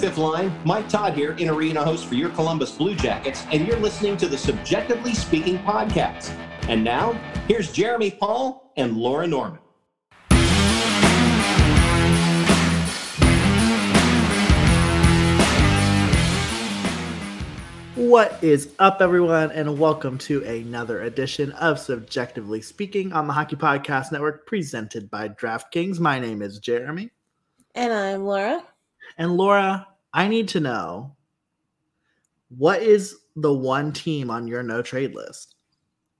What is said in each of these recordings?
fifth line. Mike Todd here, in arena host for your Columbus Blue Jackets, and you're listening to the CBJectively Speaking podcast. And now, here's Jeremy Paul and Laura Norman. What is up, everyone, and welcome to another edition of CBJectively Speaking on the Hockey Podcast Network, presented by DraftKings. My name is Jeremy. And I'm Laura. And Laura, I need to know what is the one team on your no trade list?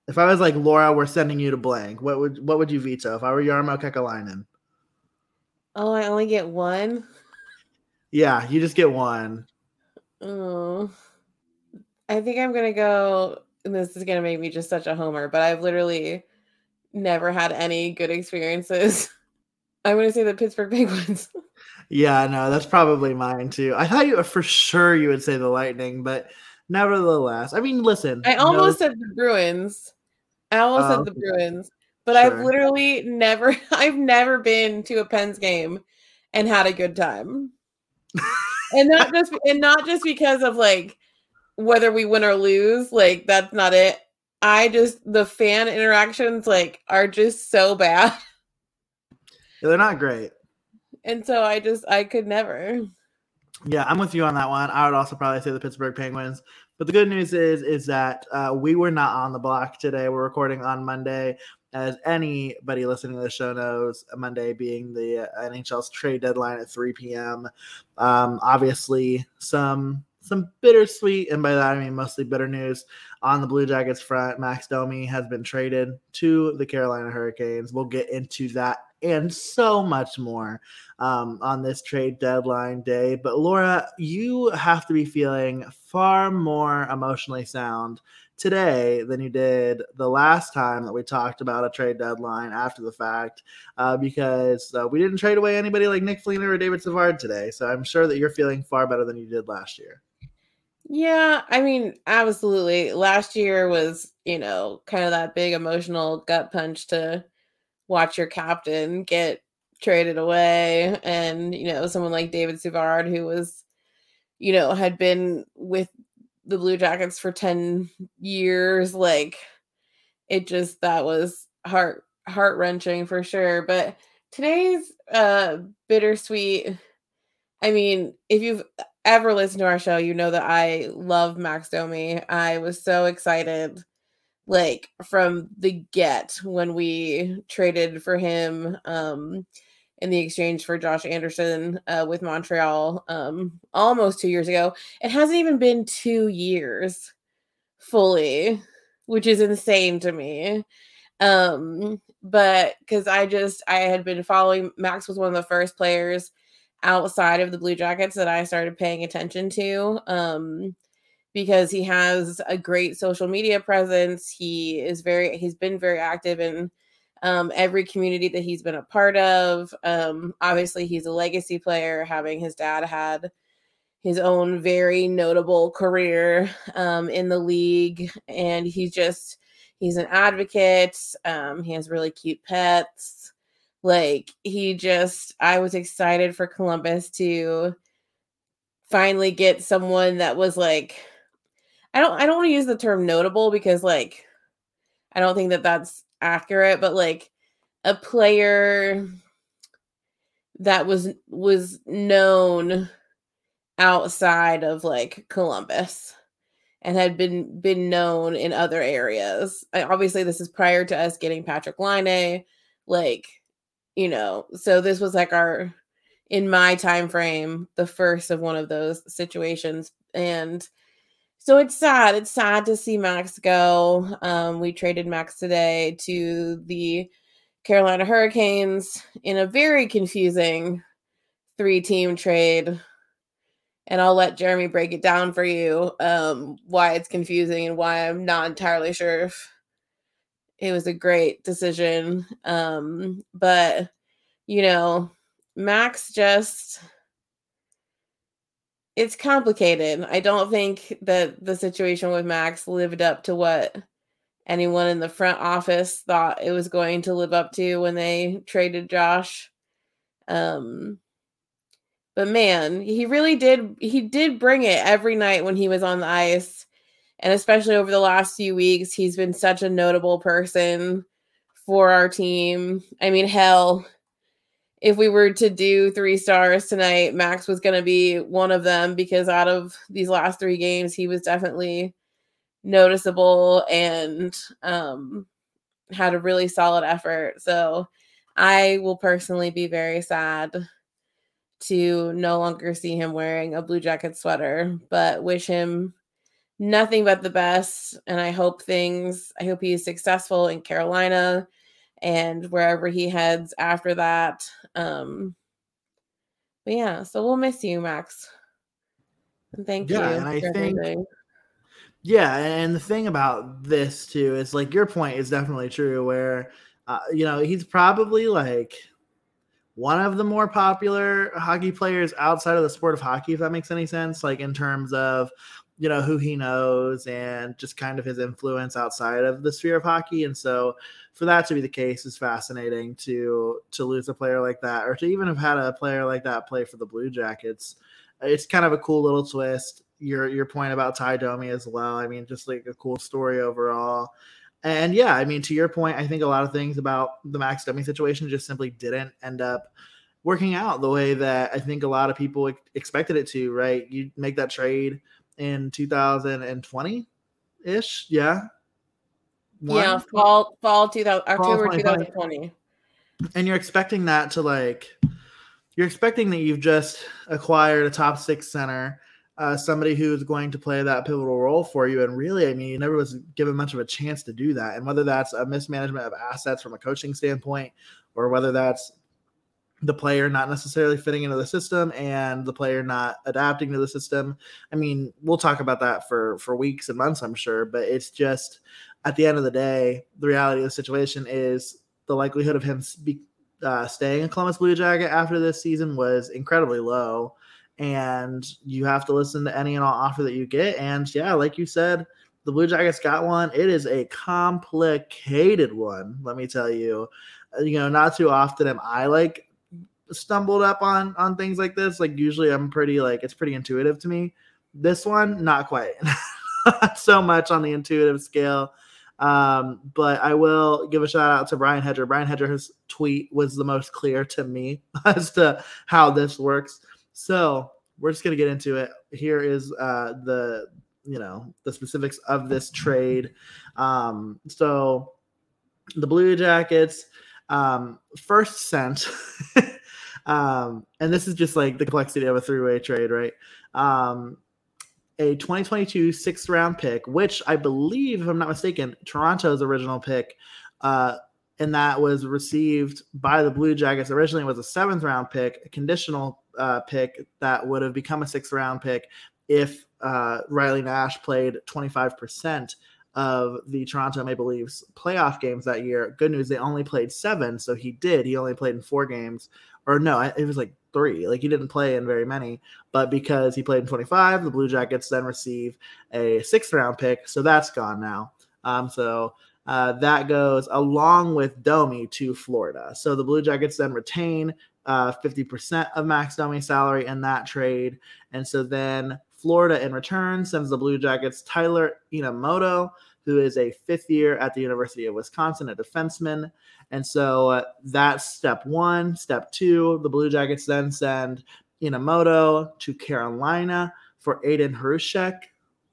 If I was like Laura, we're sending you to blank. What would what would you veto if I were Jarmo Kekalainen? Oh, I only get one. Yeah, you just get one. Oh. I think I'm gonna go. And this is gonna make me just such a homer, but I've literally never had any good experiences. I'm gonna say the Pittsburgh Penguins. yeah, no, that's probably mine too. I thought you for sure you would say the Lightning, but nevertheless, I mean, listen. I almost no, said the Bruins. I almost said oh, the oh, Bruins, but sure. I've literally never, I've never been to a Pens game and had a good time, and not just, and not just because of like whether we win or lose, like that's not it. I just the fan interactions like are just so bad. Yeah, they're not great. And so I just I could never. Yeah, I'm with you on that one. I would also probably say the Pittsburgh Penguins. But the good news is is that uh, we were not on the block today. We're recording on Monday. As anybody listening to the show knows, Monday being the uh, NHL's trade deadline at 3 p.m. Um, obviously, some some bittersweet, and by that I mean mostly bitter news on the Blue Jackets front. Max Domi has been traded to the Carolina Hurricanes. We'll get into that and so much more um, on this trade deadline day. But Laura, you have to be feeling far more emotionally sound today than you did the last time that we talked about a trade deadline after the fact, uh, because uh, we didn't trade away anybody like Nick Foligno or David Savard today. So I'm sure that you're feeling far better than you did last year. Yeah, I mean, absolutely. Last year was, you know, kind of that big emotional gut punch to watch your captain get traded away and, you know, someone like David Savard who was, you know, had been with the Blue Jackets for 10 years like it just that was heart heart-wrenching for sure, but today's uh bittersweet I mean, if you've ever listened to our show, you know that I love Max Domi. I was so excited, like from the get when we traded for him um, in the exchange for Josh Anderson uh, with Montreal um, almost two years ago. It hasn't even been two years fully, which is insane to me. Um, but because I just I had been following Max was one of the first players outside of the Blue Jackets that I started paying attention to. Um, because he has a great social media presence. He is very he's been very active in um, every community that he's been a part of. Um, obviously, he's a legacy player, having his dad had his own very notable career um, in the league, and he's just he's an advocate. Um, he has really cute pets. Like he just I was excited for Columbus to finally get someone that was like I don't I don't want to use the term notable because like I don't think that that's accurate, but like a player that was was known outside of like Columbus and had been been known in other areas. I, obviously, this is prior to us getting Patrick Laine. Like you know so this was like our in my time frame the first of one of those situations and so it's sad it's sad to see max go um, we traded max today to the carolina hurricanes in a very confusing three team trade and i'll let jeremy break it down for you um, why it's confusing and why i'm not entirely sure if it was a great decision. Um, but you know, Max just it's complicated. I don't think that the situation with Max lived up to what anyone in the front office thought it was going to live up to when they traded Josh. Um but man, he really did he did bring it every night when he was on the ice. And especially over the last few weeks, he's been such a notable person for our team. I mean, hell, if we were to do three stars tonight, Max was going to be one of them because out of these last three games, he was definitely noticeable and um, had a really solid effort. So I will personally be very sad to no longer see him wearing a Blue Jacket sweater, but wish him nothing but the best. And I hope things, I hope he's successful in Carolina and wherever he heads after that. Um, but yeah, so we'll miss you, Max. And thank yeah, you. And I think, everything. yeah, and the thing about this too is like your point is definitely true. Where uh, you know he's probably like one of the more popular hockey players outside of the sport of hockey, if that makes any sense. Like in terms of you know who he knows and just kind of his influence outside of the sphere of hockey and so for that to be the case is fascinating to to lose a player like that or to even have had a player like that play for the blue jackets. It's kind of a cool little twist. Your your point about Ty Domi as well. I mean just like a cool story overall. And yeah i mean to your point i think a lot of things about the max Domi situation just simply didn't end up working out the way that i think a lot of people expected it to right? You make that trade in 2020 ish. Yeah. Yeah, fall fall 2000 October 2020. And you're expecting that to like you're expecting that you've just acquired a top 6 center, uh, somebody who's going to play that pivotal role for you and really I mean you never was given much of a chance to do that. And whether that's a mismanagement of assets from a coaching standpoint or whether that's the player not necessarily fitting into the system and the player not adapting to the system. I mean, we'll talk about that for for weeks and months, I'm sure, but it's just at the end of the day, the reality of the situation is the likelihood of him be, uh, staying a Columbus Blue Jacket after this season was incredibly low. And you have to listen to any and all offer that you get. And yeah, like you said, the Blue Jackets got one. It is a complicated one, let me tell you. Uh, you know, not too often am I like stumbled up on on things like this. Like usually I'm pretty like it's pretty intuitive to me. This one, not quite. not so much on the intuitive scale. Um, but I will give a shout out to Brian Hedger. Brian Hedger's tweet was the most clear to me as to how this works. So we're just gonna get into it. Here is uh, the you know the specifics of this trade. Um, so the Blue Jackets um, first sent Um, and this is just like the complexity of a three-way trade, right? Um, a 2022 sixth round pick, which I believe, if I'm not mistaken, Toronto's original pick, uh, and that was received by the Blue Jackets. Originally, was a seventh round pick, a conditional uh, pick that would have become a sixth round pick if uh, Riley Nash played 25 percent of the Toronto Maple Leafs playoff games that year. Good news, they only played seven, so he did. He only played in four games, or no, it was like three. Like he didn't play in very many, but because he played in 25, the Blue Jackets then receive a sixth round pick, so that's gone now. Um, so uh, that goes along with Domi to Florida. So the Blue Jackets then retain uh, 50% of Max Domi's salary in that trade, and so then Florida, in return, sends the Blue Jackets Tyler Inamoto, who is a fifth year at the University of Wisconsin, a defenseman. And so uh, that's step one. Step two, the Blue Jackets then send Inamoto to Carolina for Aidan Hreschuk,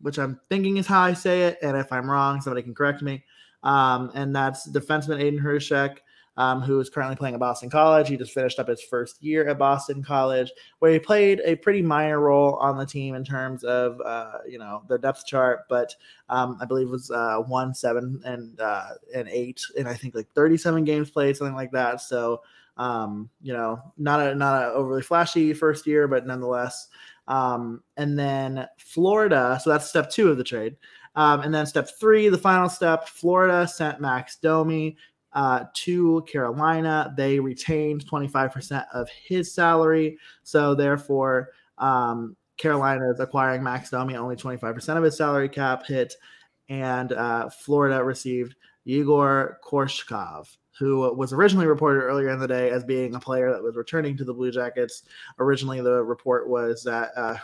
which I'm thinking is how I say it. And if I'm wrong, somebody can correct me. Um, and that's defenseman Aidan Hreschuk um, who is currently playing at Boston College. He just finished up his first year at Boston College, where he played a pretty minor role on the team in terms of uh, you know the depth chart, but um, I believe it was uh, one, seven, and uh, and eight, and I think like 37 games played, something like that. So um, you know, not a not a overly flashy first year, but nonetheless. Um, and then Florida, so that's step two of the trade. Um, and then step three, the final step, Florida sent Max Domi uh, to Carolina. They retained 25% of his salary. So, therefore, um, Carolina is acquiring Max Domi only 25% of his salary cap hit. And uh, Florida received Egor Korshkov, who was originally reported earlier in the day as being a player that was returning to the Blue Jackets. Originally, the report was that uh,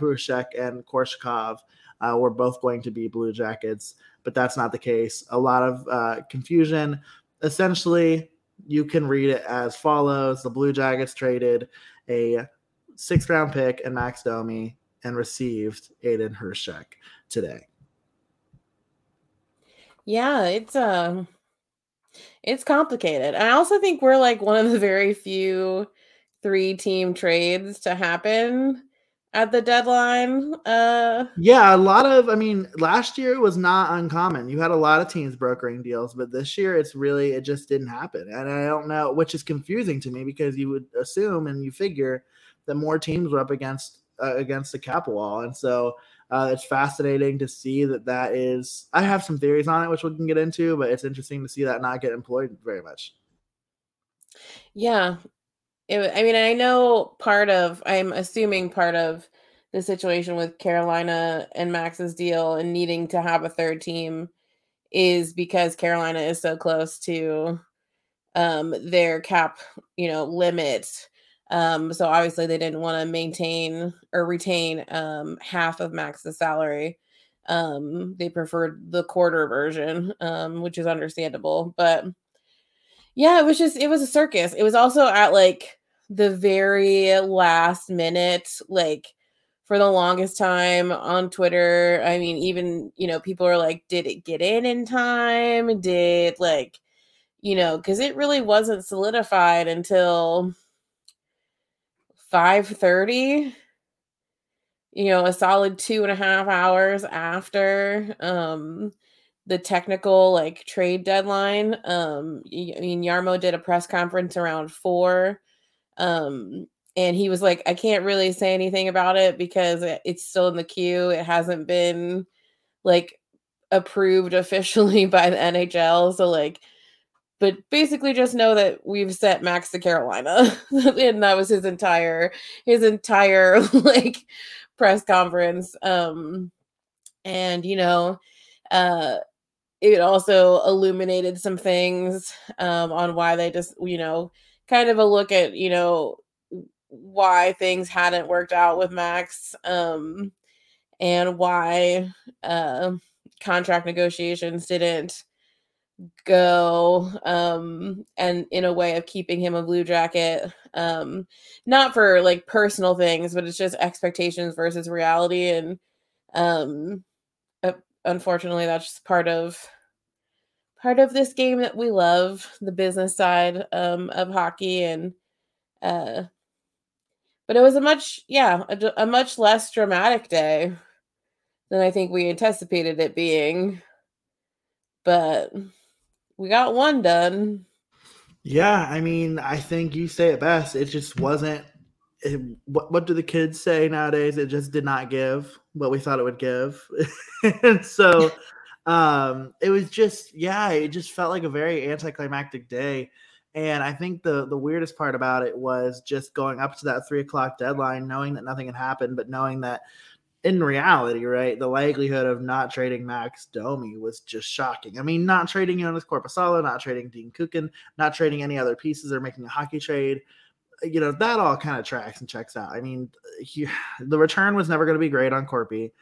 and Korshkov uh, were both going to be Blue Jackets, but that's not the case. A lot of uh, confusion. Essentially, you can read it as follows The Blue Jackets traded a sixth round pick and Max Domi and received Aidan Hreschuk today. Yeah, it's uh it's complicated. I also think we're like one of the very few three team trades to happen at the deadline. Uh Yeah, a lot of I mean, last year was not uncommon. You had a lot of teams brokering deals, but this year it's really it just didn't happen. And I don't know, which is confusing to me because you would assume and you figure that more teams were up against uh, against the cap wall. And so uh, it's fascinating to see that that is. I have some theories on it, which we can get into, but it's interesting to see that not get employed very much. Yeah, it, I mean, I know part of. I'm assuming part of the situation with Carolina and Max's deal and needing to have a third team is because Carolina is so close to um their cap, you know, limit um, so obviously they didn't want to maintain or retain um, half of Max's salary. Um, they preferred the quarter version, um, which is understandable. But yeah, it was just it was a circus. It was also at like the very last minute, like for the longest time on Twitter. I mean, even you know, people are like, did it get in in time? Did like, you know, because it really wasn't solidified until 5.30 you know a solid two and a half hours after um the technical like trade deadline um i mean Jarmo did a press conference around four um and he was like i can't really say anything about it because it's still in the queue it hasn't been like approved officially by the nhl so like but basically just know that we've set Max to Carolina. and that was his entire his entire like press conference. Um and you know, uh it also illuminated some things um on why they just, you know, kind of a look at, you know, why things hadn't worked out with Max um and why uh contract negotiations didn't go um and in a way of keeping him a blue jacket um not for like personal things but it's just expectations versus reality and um unfortunately that's just part of part of this game that we love the business side um of hockey and uh but it was a much yeah a, a much less dramatic day than i think we anticipated it being but we got one done. Yeah, I mean, I think you say it best. It just wasn't. It, what what do the kids say nowadays? It just did not give what we thought it would give, and so um, it was just yeah, it just felt like a very anticlimactic day. And I think the the weirdest part about it was just going up to that three o'clock deadline, knowing that nothing had happened, but knowing that in reality, right, the likelihood of not trading Max Domi was just shocking. I mean, not trading Joonas Korpisalo, not trading Dean Kukan, not trading any other pieces or making a hockey trade, you know, that all kind of tracks and checks out. I mean, he, the return was never going to be great on Corpy.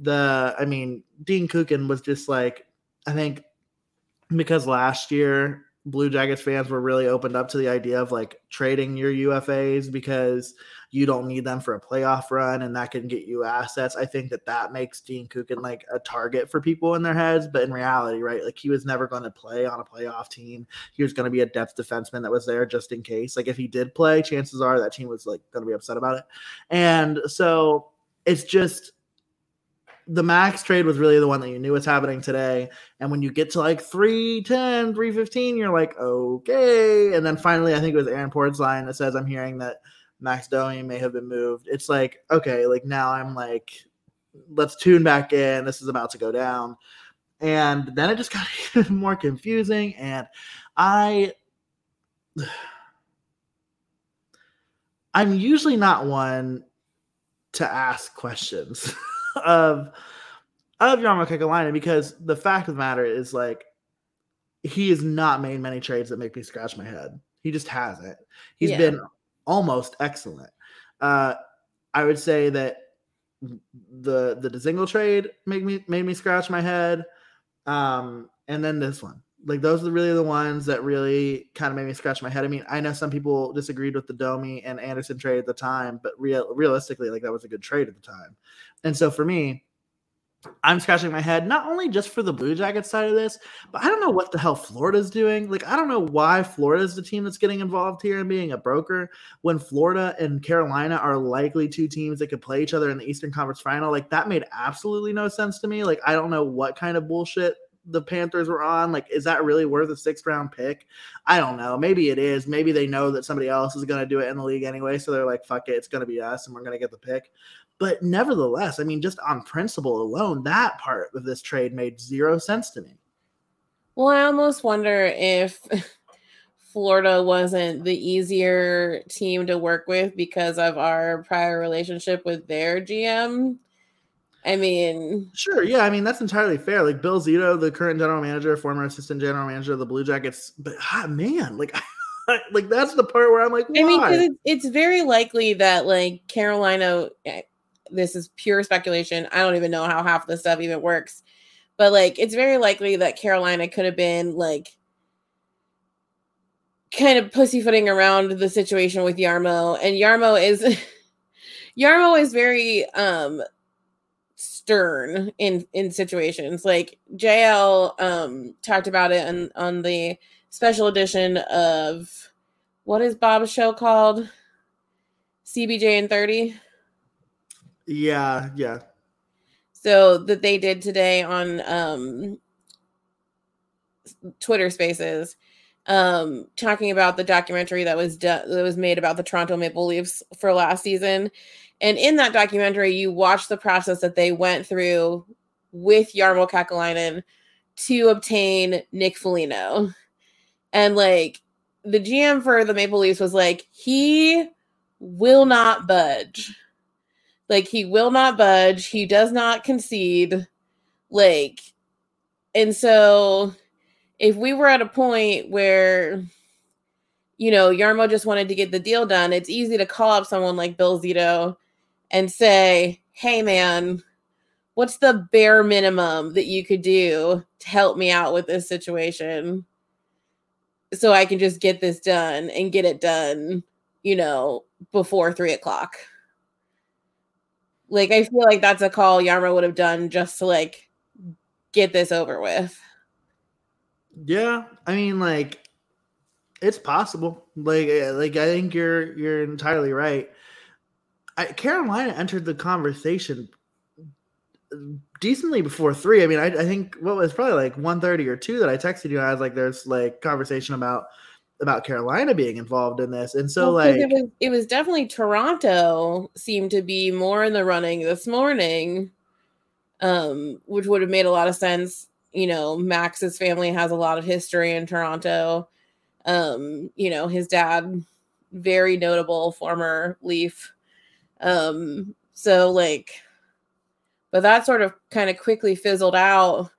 The, I mean, Dean Kukan was just like, I think because last year Blue Jackets fans were really opened up to the idea of like trading your UFAs because you don't need them for a playoff run and that can get you assets. I think that that makes Dean Kukan like a target for people in their heads, but in reality, right? Like he was never going to play on a playoff team. He was going to be a depth defenseman that was there just in case. Like if he did play, chances are that team was like going to be upset about it. And so it's just the max trade was really the one that you knew was happening today. And when you get to like 310, 315, you're like, okay. And then finally, I think it was Aaron Portzline that says, I'm hearing that Max Domi may have been moved. It's like, okay, like now I'm like, let's tune back in. This is about to go down. And then it just got even more confusing. And I. I'm usually not one to ask questions. of of Jarmo Kekalainen because the fact of the matter is like he has not made many trades that make me scratch my head. He just hasn't. He's Yeah. been almost excellent. Uh, I would say that the the Dzingel trade made me made me scratch my head. Um, and then this one. Like those are really the ones that really kind of made me scratch my head. I mean, I know some people disagreed with the Domi and Anderson trade at the time, but real realistically, like that was a good trade at the time. And so for me, I'm scratching my head not only just for the Blue Jackets side of this, but I don't know what the hell Florida's doing. Like, I don't know why Florida's the team that's getting involved here and being a broker when Florida and Carolina are likely two teams that could play each other in the Eastern Conference final. Like, that made absolutely no sense to me. Like, I don't know what kind of bullshit the Panthers were on. Like, is that really worth a sixth round pick? I don't know. Maybe it is. Maybe they know that somebody else is going to do it in the league anyway. So they're like, fuck it, it's going to be us and we're going to get the pick. But nevertheless, I mean, just on principle alone, that part of this trade made zero sense to me. Well, I almost wonder if Florida wasn't the easier team to work with because of our prior relationship with their GM. I mean, Sure, yeah, I mean that's entirely fair. Like Bill Zito, the current general manager, former assistant general manager of the Blue Jackets, but ah, man, like, like that's the part where I'm like, why? I mean, 'cause it's, very likely that like Carolina, eh, this is pure speculation. I don't even know how half this stuff even works, but like it's very likely that Carolina could have been like kind of pussyfooting around the situation with Jarmo, and Jarmo is Jarmo is very um stern in in situations like JL um talked about it on on the special edition of what is Bob's show called? CBJ and 30. yeah, yeah, So that they did today on um Twitter Spaces um talking about the documentary that was done that was made about the Toronto Maple Leafs for last season. And in that documentary, you watch the process that they went through with Jarmo Kekalainen to obtain Nick Foligno. And like the GM for the Maple Leafs was like, he will not budge. Like he will not budge. He does not concede. Like, and so if we were at a point where, you know, Yarmo just wanted to get the deal done, it's easy to call up someone like Bill Zito and say, hey, man, what's the bare minimum that you could do to help me out with this situation? So I can just get this done and get it done, you know, before three o'clock. Like I feel like that's a call Jarmo would have done just to like get this over with. yeah. I mean, like, it's possible. Like, like I think you're you're entirely right. I, Carolina entered the conversation decently before three. I mean, I, I think what was probably like one thirty or two that I texted you. And I was like, "There's like conversation about about Carolina being involved in this," and so Well, like, it was it was definitely Toronto seemed to be more in the running this morning, um, which would have made a lot of sense. You know, Max's family has a lot of history in Toronto. Um, you know, his dad, very notable former Leaf. Um, so like, but that sort of kind of quickly fizzled out,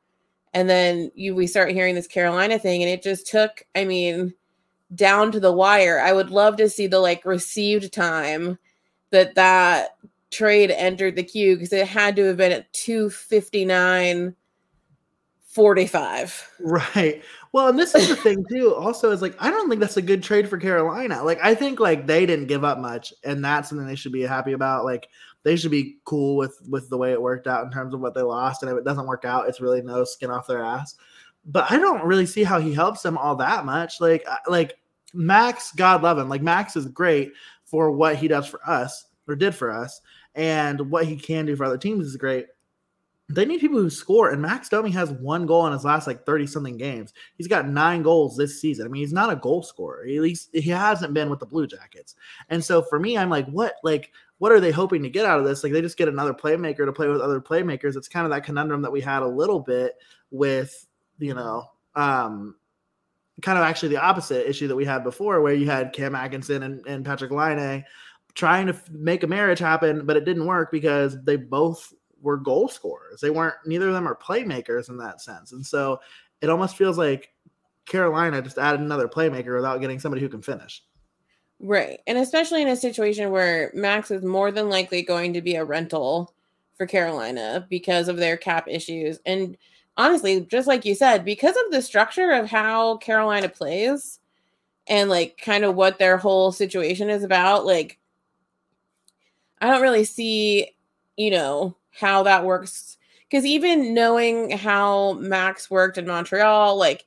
and then you we start hearing this Carolina thing, and it just took. I mean down to the wire. I would love to see the like received time that that trade entered the queue because it had to have been at 259 45. Right. Well, and this is the thing too. Also, is like I don't think that's a good trade for Carolina. Like I think like they didn't give up much, and that's something they should be happy about. Like they should be cool with with the way it worked out in terms of what they lost. And if it doesn't work out, it's really no skin off their ass. But I don't really see how he helps them all that much. Like like Max, God love him. Like Max is great for what he does for us or did for us, and what he can do for other teams is great they need people who score. And Max Domi has one goal in his last like 30 something games. He's got nine goals this season. I mean, he's not a goal scorer. At least he hasn't been with the Blue Jackets. And so for me, I'm like, what like what are they hoping to get out of this? Like they just get another playmaker to play with other playmakers. It's kind of that conundrum that we had a little bit with, you know, um kind of actually the opposite issue that we had before where you had Cam Atkinson and, and Patrick Laine trying to f- make a marriage happen, but it didn't work because they both were goal scorers. They weren't neither of them are playmakers in that sense. And so it almost feels like Carolina just added another playmaker without getting somebody who can finish. Right. And especially in a situation where Max is more than likely going to be a rental for Carolina because of their cap issues. And honestly, just like you said, because of the structure of how Carolina plays and like kind of what their whole situation is about, like I don't really see, you know, how that works. Because even knowing how Max worked in Montreal, like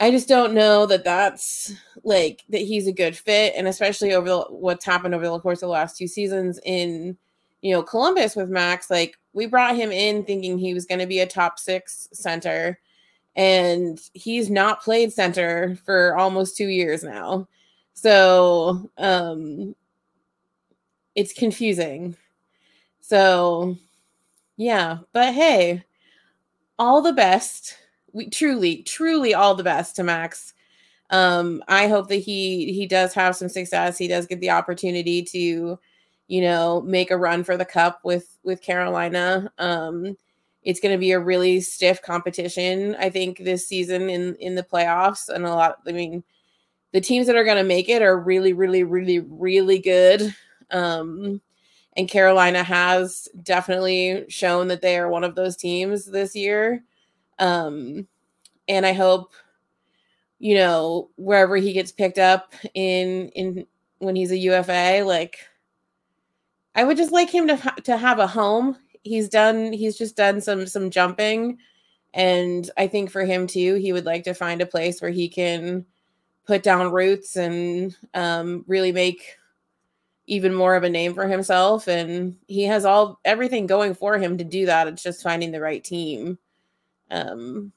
I just don't know that that's like that he's a good fit, and especially over the, what's happened over the course of the last two seasons in you know Columbus with Max. Like we brought him in thinking he was going to be a top six center, and he's not played center for almost two years now. So um, it's confusing. So yeah, but hey, all the best we truly, truly all the best to Max. Um, I hope that he he does have some success. He does get the opportunity to, you know, make a run for the cup with with Carolina. Um, it's going to be a really stiff competition, I think, this season in in the playoffs, and a lot. I mean, the teams that are going to make it are really, really, really, really good. Um, and Carolina has definitely shown that they are one of those teams this year. Um, and I hope, you know, wherever he gets picked up in in when he's a UFA, like I would just like him to ha- to have a home. He's done. He's just done some some jumping, and I think for him too, he would like to find a place where he can put down roots and um, really make even more of a name for himself. And he has all everything going for him to do that. It's just finding the right team. Um,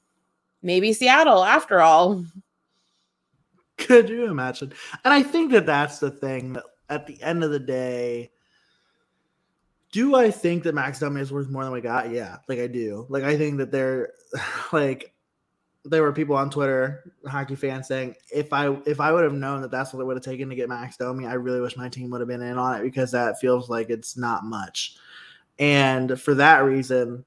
maybe Seattle after all. Could you imagine? And I think that that's the thing that at the end of the day, do I think that Max Domi is worth more than we got? Yeah, like I do. Like I think that they're like there were people on Twitter, hockey fans saying if I if I would have known that that's what it would have taken to get Max Domi, I really wish my team would have been in on it because that feels like it's not much. And for that reason,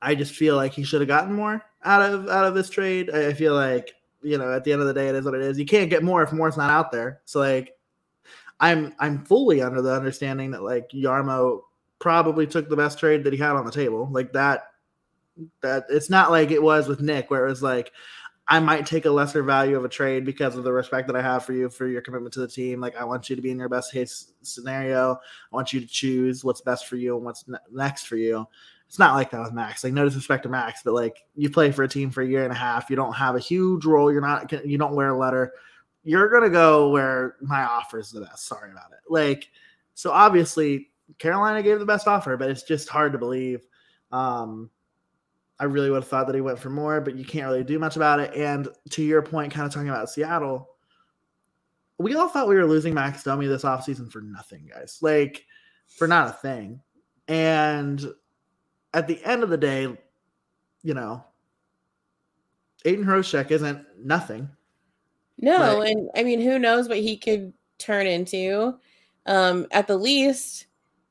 I just feel like he should have gotten more out of out of this trade. I feel like you know at the end of the day, it is what it is. You can't get more if more's not out there. So like, I'm I'm fully under the understanding that like Jarmo probably took the best trade that he had on the table. Like that that it's not like it was with Nick where it was like I might take a lesser value of a trade because of the respect that I have for you for your commitment to the team. Like I want you to be in your best case scenario. I want you to choose what's best for you and what's ne- next for you it's not like that with Max. Like no disrespect to Max, but like you play for a team for a year and a half, you don't have a huge role. You're not you don't wear a letter. You're gonna go where my offer is the best. Sorry about it. Like so, obviously Carolina gave the best offer, but it's just hard to believe. Um, I really would have thought that he went for more, but you can't really do much about it. And to your point, kind of talking about Seattle, we all thought we were losing Max Domi this offseason for nothing, guys. Like for not a thing. And at the end of the day, you know, Aidan Hreschuk isn't nothing. No, right? and I mean, who knows what he could turn into? Um, at the least,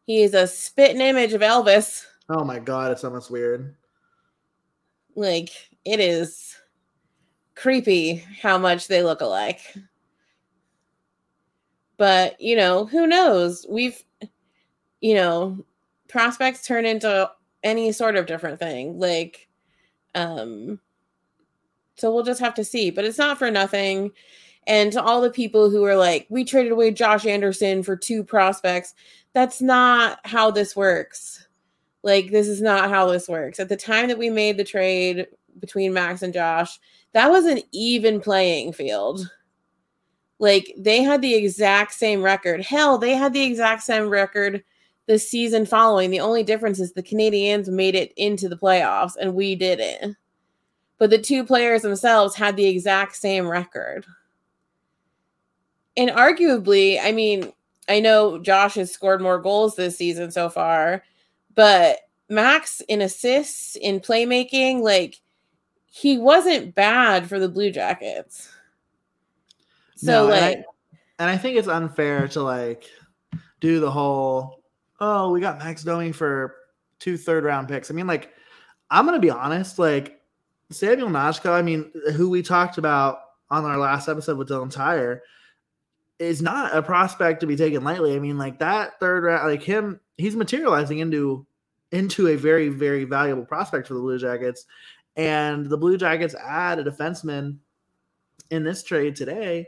he is a spitting image of Elvis. Oh my god, it's almost weird. Like it is creepy how much they look alike. But you know, who knows? We've, you know, prospects turn into any sort of different thing. Like, um, so we'll just have to see. But it's not for nothing. And to all the people who are like, we traded away Josh Anderson for two prospects, that's not how this works. Like, this is not how this works. At the time that we made the trade between Max and Josh, that was an even playing field. Like, they had the exact same record. Hell, they had the exact same record the season following. The only difference is the Canadiens made it into the playoffs and we didn't. But the two players themselves had the exact same record. And arguably, I mean, I know Josh has scored more goals this season so far, but Max in assists, in playmaking, like he wasn't bad for the Blue Jackets. So no, like and I, and I think it's unfair to like do the whole oh, we got Max Domi for two third round picks. I mean, like, I'm gonna be honest, like, Samuel Knazko, I mean, who we talked about on our last episode with Dylan Tyrer, is not a prospect to be taken lightly. I mean, like that third round, like him, he's materializing into into a very, very valuable prospect for the Blue Jackets. And the Blue Jackets add a defenseman in this trade today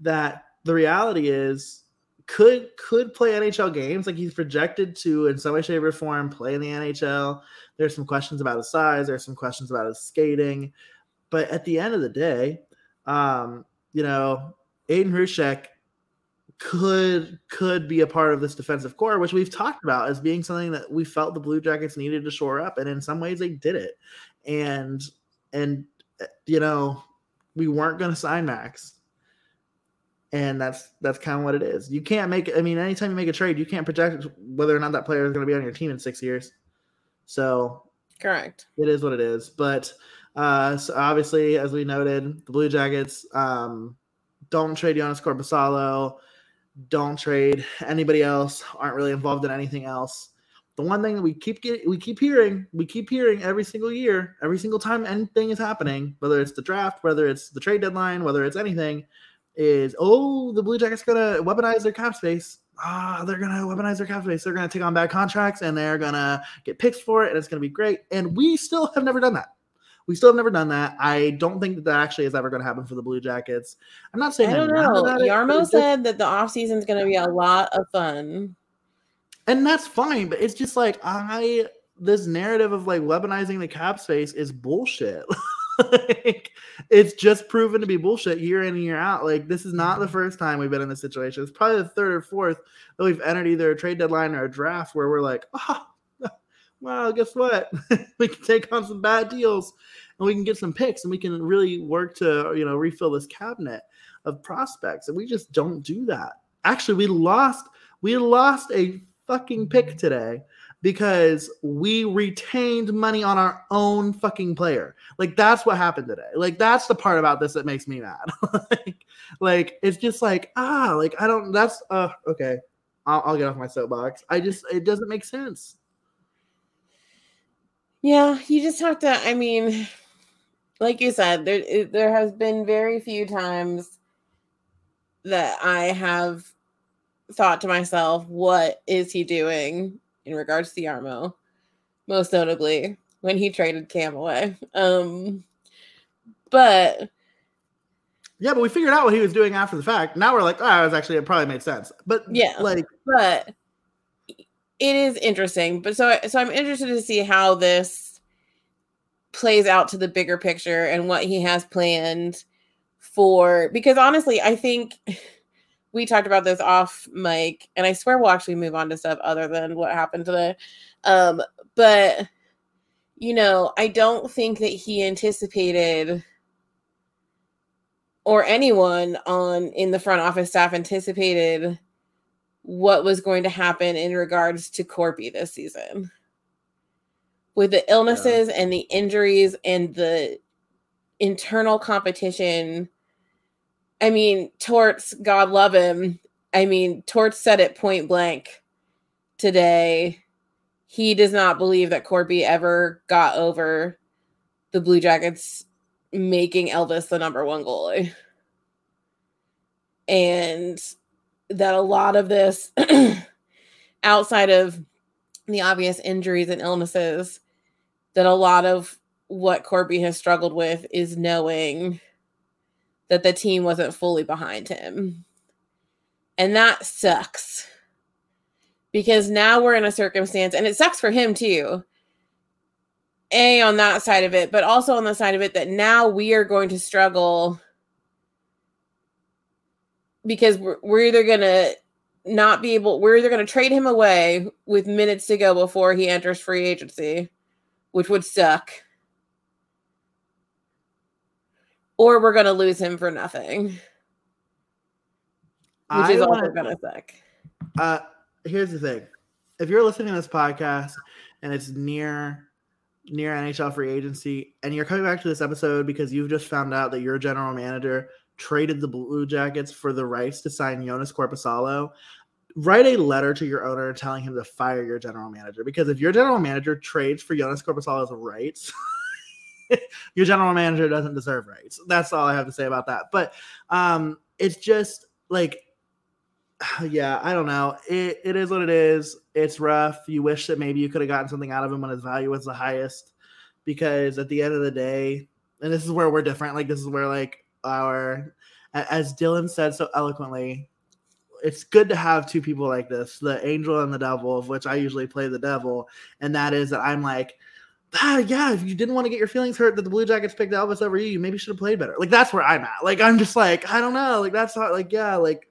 that the reality is could could play NHL games. Like he's projected to, in some way, shape, or form, play in the NHL. There's some questions about his size. There's some questions about his skating. But at the end of the day, um, you know, Aidan Hreschuk could could be a part of this defensive core, which we've talked about as being something that we felt the Blue Jackets needed to shore up, and in some ways they did it. And and you know, we weren't going to sign Max, and that's that's kind of what it is. You can't make. I mean, anytime you make a trade, you can't project whether or not that player is going to be on your team in six years. So correct, it is what it is. But uh, so obviously, as we noted, the Blue Jackets um, don't trade Joonas Korpisalo don't trade anybody else, aren't really involved in anything else. The one thing that we keep getting, we keep hearing, we keep hearing every single year, every single time anything is happening, whether it's the draft, whether it's the trade deadline, whether it's anything, is oh the Blue Jackets gonna weaponize their cap space. Ah, they're gonna weaponize their cap space. They're gonna take on bad contracts and they're gonna get picks for it, and it's gonna be great. And we still have never done that. We still have never done that. I don't think that that actually is ever going to happen for the Blue Jackets. I'm not saying I don't know. Jarmo said that the offseason is going to be a lot of fun. And that's fine, but it's just like I this narrative of like weaponizing the cap space is bullshit. like, it's just proven to be bullshit year in and year out. Like this is not the mm-hmm. first time we've been in this situation. It's probably the third or fourth that we've entered either a trade deadline or a draft where we're like, oh, well, guess what? we can take on some bad deals and we can get some picks and we can really work to, you know, refill this cabinet of prospects. And we just don't do that. Actually, we lost we lost a fucking pick today because we retained money on our own fucking player. Like that's what happened today. Like that's the part about this that makes me mad. like, like it's just like ah, like I don't. That's uh okay. I'll, I'll get off my soapbox. I just it doesn't make sense. Yeah, you just have to. I mean, like you said, there there has been very few times that I have thought to myself, "What is he doing?" In regards to Jarmo, most notably when he traded Cam away. Um, but yeah, but we figured out what he was doing after the fact. Now we're like, oh, it was actually it probably made sense. But yeah, like, but it is interesting. But so so I'm interested to see how this plays out to the bigger picture and what he has planned for because honestly, I think we talked about this off mic and I swear we'll actually move on to stuff other than what happened today. Um but you know, I don't think that he anticipated or anyone on in the front office staff anticipated what was going to happen in regards to Corpy this season. With the illnesses yeah. and the injuries and the internal competition. I mean, Torts, God love him. I mean, Torts said it point blank today. He does not believe that Corpy ever got over the Blue Jackets making Elvis the number one goalie. And that a lot of this, outside of the obvious injuries and illnesses, that a lot of what Corpy has struggled with is knowing that the team wasn't fully behind him. And that sucks. Because now we're in a circumstance, and it sucks for him too. A, on that side of it, but also on the side of it that now we are going to struggle because we're, we're either going to not be able, we're either going to trade him away with minutes to go before he enters free agency, which would suck, or we're going to lose him for nothing, which I is also going to suck. Uh, here's the thing if you're listening to this podcast and it's near near NHL free agency and you're coming back to this episode because you've just found out that your general manager traded the Blue Jackets for the rights to sign Joonas Korpisalo, write a letter to your owner telling him to fire your general manager. Because if your general manager trades for Joonas Korpisalo's rights, your general manager doesn't deserve rights. That's all I have to say about that. But um, it's just like, yeah, I don't know. It, it is what it is. It's rough. You wish that maybe you could have gotten something out of him when his value was the highest, because at the end of the day, and this is where we're different. Like this is where like our, as Dylan said so eloquently, it's good to have two people like this, the angel and the devil, of which I usually play the devil, and that is that I'm like ah, yeah, if you didn't want to get your feelings hurt that the Blue Jackets picked Elvis over you, you maybe should have played better. Like that's where I'm at. Like I'm just like I don't know. Like that's not like yeah. Like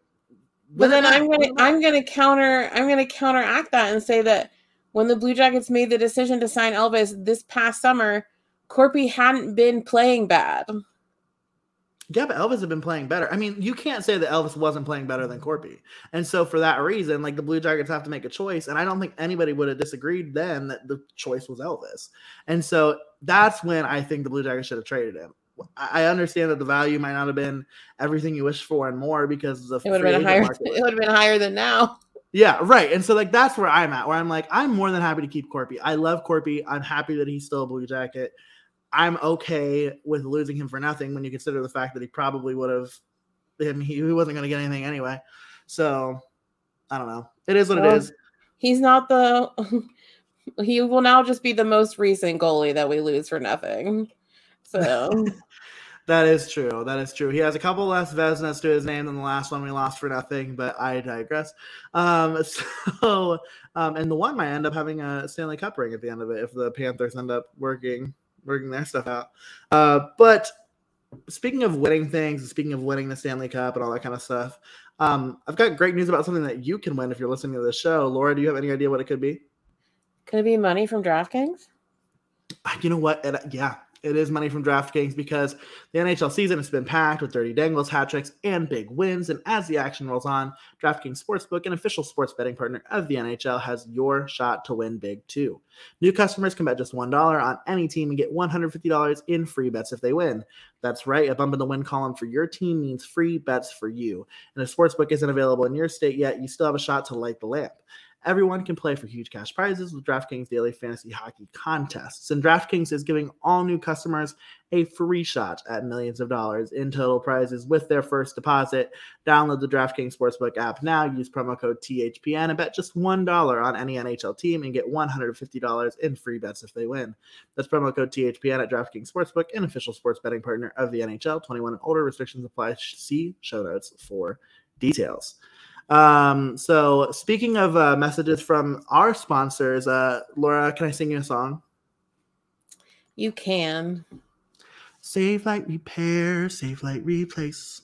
but then I'm gonna I'm gonna counter I'm gonna counteract that and say that when the Blue Jackets made the decision to sign Elvis this past summer, Korpi hadn't been playing bad. Yeah, but Elvis had been playing better. I mean, you can't say that Elvis wasn't playing better than Korpi. And so for that reason, like the Blue Jackets have to make a choice. And I don't think anybody would have disagreed then that the choice was Elvis. And so that's when I think the Blue Jackets should have traded him. I understand that the value might not have been everything you wished for and more because of it would have been higher. It would have been higher than now. Yeah, right. And so like that's where I'm at, where I'm like, I'm more than happy to keep Korpi. I love Korpi. I'm happy that he's still a Blue Jacket. I'm okay with losing him for nothing when you consider the fact that he probably would have him he, he wasn't going to get anything anyway. So I don't know. It is what well, it is. He's not the he will now just be the most recent goalie that we lose for nothing. So that is true. That is true. He has a couple less Vezinas to his name than the last one we lost for nothing, but I digress. Um, so, um, and the one might end up having a Stanley Cup ring at the end of it if the Panthers end up working working their stuff out. Uh, but speaking of winning things, speaking of winning the Stanley Cup and all that kind of stuff, um, I've got great news about something that you can win if you're listening to the show. Laura, do you have any idea what it could be? Could it be money from DraftKings? You know what? It, yeah, it is money from DraftKings because the NHL season has been packed with dirty dangles, hat tricks, and big wins. And as the action rolls on, DraftKings Sportsbook, an official sports betting partner of the NHL, has your shot to win big too. New customers can bet just $1 on any team and get $150 in free bets if they win. That's right, a bump in the win column for your team means free bets for you. And if Sportsbook isn't available in your state yet, you still have a shot to light the lamp. Everyone can play for huge cash prizes with DraftKings Daily Fantasy Hockey Contests. And DraftKings is giving all new customers a free shot at millions of dollars in total prizes with their first deposit. Download the DraftKings Sportsbook app now. Use promo code THPN and bet just $1 on any NHL team and get $150 in free bets if they win. That's promo code THPN at DraftKings Sportsbook, an official sports betting partner of the NHL. 21 and older restrictions apply. See show notes for details. Um, so speaking of uh, messages from our sponsors, uh, Laura, can I sing you a song? You can. Safelite repair, Safelite replace.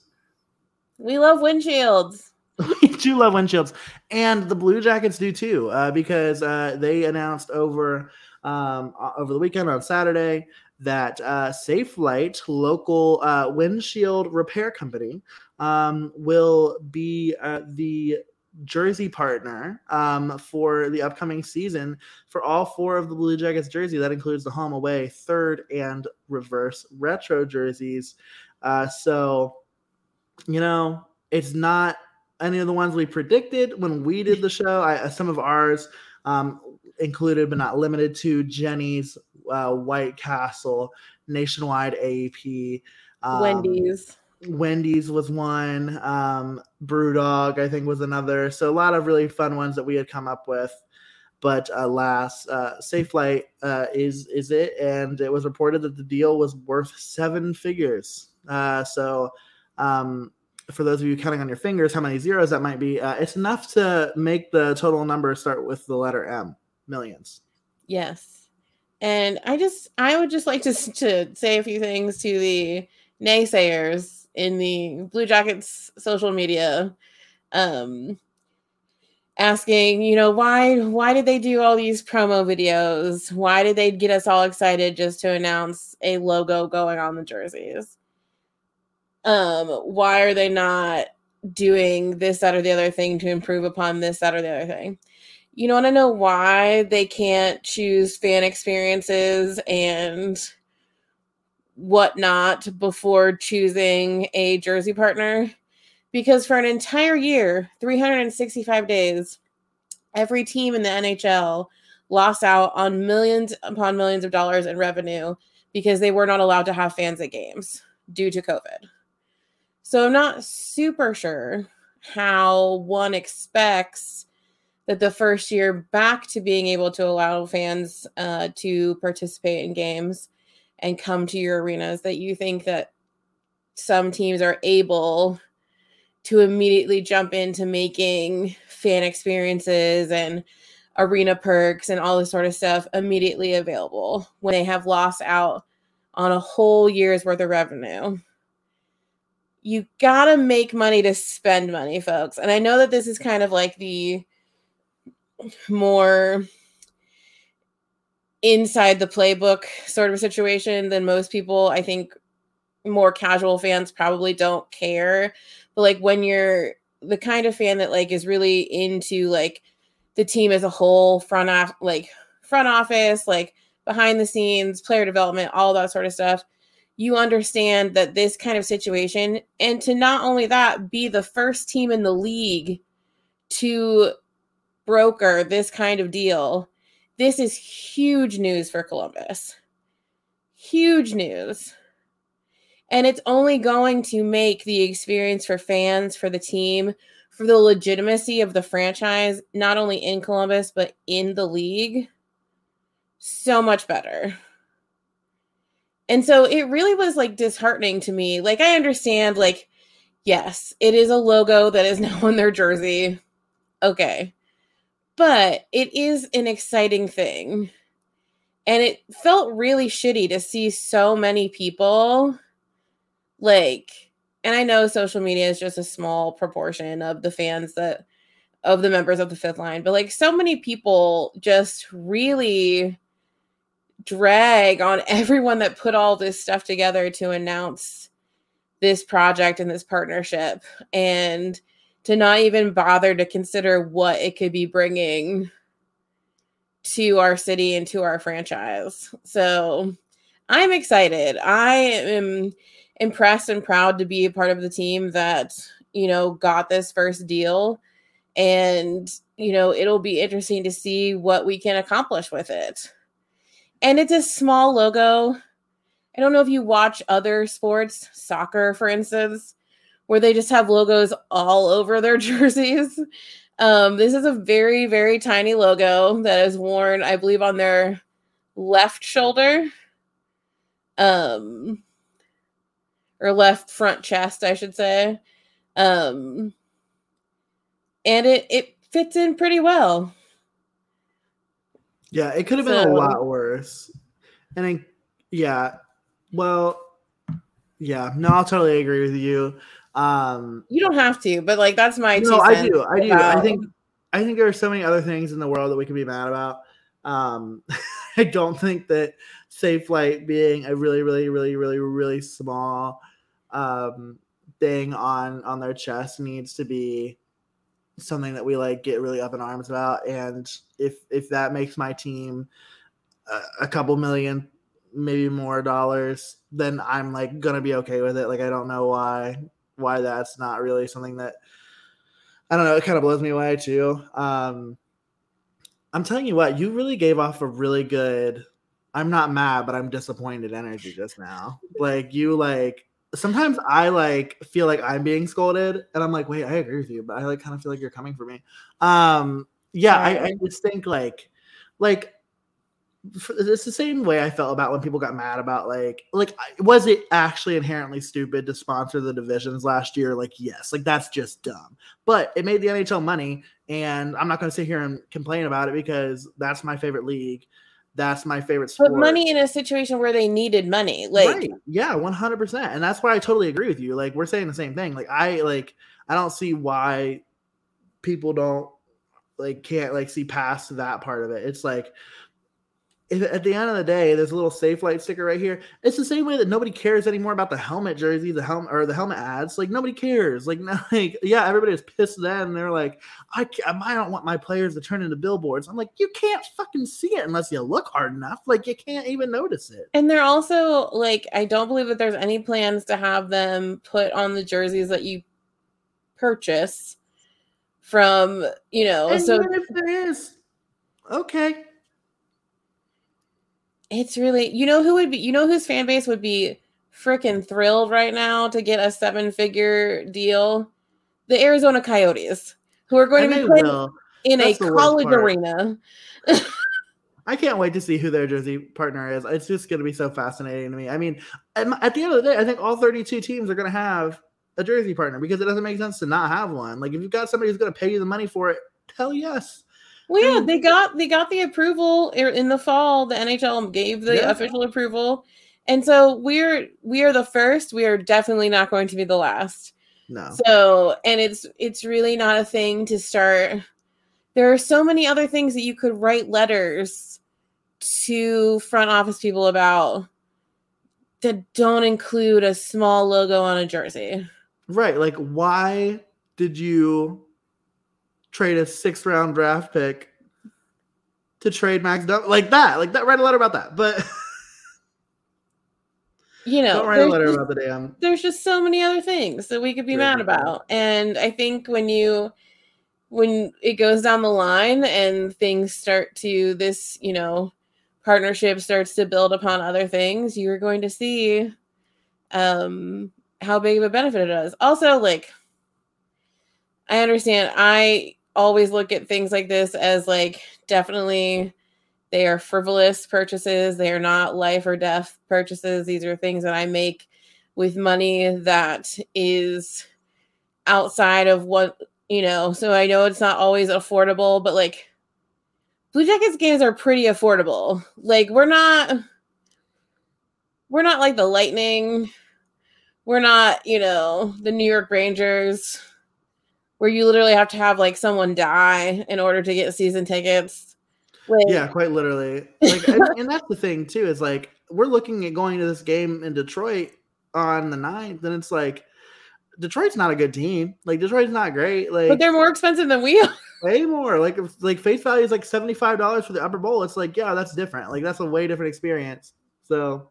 We love windshields. we do love windshields, and the Blue Jackets do too, uh, because uh, they announced over um, over the weekend on Saturday that uh, Safelite, local uh, windshield repair company, um, will be uh, the jersey partner um, for the upcoming season for all four of the Blue Jackets jersey. That includes the home, away, third, and reverse retro jerseys. Uh, so, you know, it's not any of the ones we predicted when we did the show. I, some of ours um, included, but not limited to Jeni's, uh, White Castle, Nationwide AEP. um, Wendy's. Wendy's was one. Um, Brewdog, I think, was another. So a lot of really fun ones that we had come up with. But alas, uh, Safelite uh, is is it, and it was reported that the deal was worth seven figures. Uh, so, um, for those of you counting on your fingers, how many zeros that might be, uh, it's enough to make the total number start with the letter M. Millions. Yes, and I just I would just like to to say a few things to the naysayers in the Blue Jackets social media um asking, you know, why why did they do all these promo videos? Why did they get us all excited just to announce a logo going on the jerseys? Um, why are they not doing this, that, or the other thing to improve upon this, that, or the other thing? You want to know why they can't choose fan experiences and whatnot before choosing a jersey partner because for an entire year 365 days every team in the nhl lost out on millions upon millions of dollars in revenue because they were not allowed to have fans at games due to COVID. So I'm not super sure how one expects that the first year back to being able to allow fans uh, to participate in games and come to your arenas that you think that some teams are able to immediately jump into making fan experiences and arena perks and all this sort of stuff immediately available when they have lost out on a whole year's worth of revenue. You got to make money to spend money, folks. And I know that this is kind of like the more inside the playbook sort of situation than most people. I think more casual fans probably don't care. But like when you're the kind of fan that like is really into like the team as a whole, front off like front office, like behind the scenes, player development, all that sort of stuff, you understand that this kind of situation and to not only that be the first team in the league to broker this kind of deal. This is huge news for Columbus. Huge news. And it's only going to make the experience for fans, for the team, for the legitimacy of the franchise, not only in Columbus, but in the league, so much better. And so it really was like disheartening to me. Like, I understand, like, yes, it is a logo that is now on their jersey. Okay but it is an exciting thing. And it felt really shitty to see so many people like and I know social media is just a small proportion of the fans that of the members of the fifth line, but like so many people just really drag on everyone that put all this stuff together to announce this project and this partnership. And to not even bother to consider what it could be bringing to our city and to our franchise. So I'm excited. I am impressed and proud to be a part of the team that, you know, got this first deal. And, you know, it'll be interesting to see what we can accomplish with it. And it's a small logo. I don't know if you watch other sports, soccer, for instance where they just have logos all over their jerseys. Um, this is a very, very tiny logo that is worn, I believe, on their left shoulder. Um, or left front chest, I should say. Um, and it it fits in pretty well. Yeah, it could have been so, a lot worse. And I, yeah, well, yeah, no, I'll totally agree with you. Um, you don't have to, but like that's my. No, I do. I do. About... I think. I think there are so many other things in the world that we can be mad about. Um, I don't think that Safelite being a really, really, really, really, really small um, thing on on their chest needs to be something that we like get really up in arms about. And if if that makes my team a, a couple million, maybe more dollars, then I'm like gonna be okay with it. Like I don't know why why that's not really something that I don't know. It kind of blows me away too. Um, I'm telling you what, you really gave off a really good. I'm not mad, but I'm disappointed energy just now. Like you, like sometimes I like feel like I'm being scolded, and I'm like, wait, I agree with you, but I like kind of feel like you're coming for me. Um, yeah, I, I just think like, like it's the same way I felt about when people got mad about like like was it actually inherently stupid to sponsor the divisions last year? Like yes, like that's just dumb. But it made the NHL money, and I'm not going to sit here and complain about it because that's my favorite league. That's my favorite sport. But money in a situation where they needed money, like right. yeah, 100. percent And that's why I totally agree with you. Like we're saying the same thing. Like I like I don't see why people don't like can't like see past that part of it. It's like at the end of the day, there's a little Safelite sticker right here. It's the same way that nobody cares anymore about the helmet jersey, the helmet or the helmet ads. Like nobody cares. Like, like yeah, everybody was pissed then. They're like, I I don't want my players to turn into billboards. I'm like, you can't fucking see it unless you look hard enough. Like you can't even notice it. And they're also like, I don't believe that there's any plans to have them put on the jerseys that you purchase from, you know. And so if there is, okay it's really you know who would be you know whose fan base would be freaking thrilled right now to get a seven figure deal? The Arizona Coyotes, who are going And to be playing will. in That's a college arena. I can't wait to see who their jersey partner is. It's just going to be so fascinating to me. I mean, at, the end of the day, I think all 32 teams are going to have a jersey partner because it doesn't make sense to not have one. Like if you've got somebody who's going to pay you the money for it, hell yes. Well, yeah, they got they got the approval er, in the fall. The NHL gave the Yeah. official approval, and so we're we are the first. We are definitely not going to be the last. No. So, and it's it's really not a thing to start. There are so many other things that you could write letters to front office people about that don't include a small logo on a jersey. Right. Like, why did you trade a sixth round draft pick to trade Max like that? Like that. Write a letter about that. But You know, don't write a there's letter just- about the damn. there's just so many other things that we could be mad about and i think when you when it goes down the line and things start to this you know partnership starts to build upon other things you're going to see um how big of a benefit it is also like i understand i always look at things like this as like definitely they are frivolous purchases. They are not life or death purchases. These are things that i make with money that is outside of what you know so i know it's not always affordable but like blue jackets games are pretty affordable. Like we're not we're not like the lightning. We're not you know the new york rangers where you literally have to have like someone die in order to get season tickets like, Yeah, quite literally. Like, and, and that's the thing too. Is like we're looking at going to this game in Detroit on the 9th, and it's like Detroit's not a good team. Like Detroit's not great. Like but they're more expensive than we are way more. Like if like face value is like seventy five dollars for the upper bowl. It's like yeah, that's different. Like that's a way different experience. So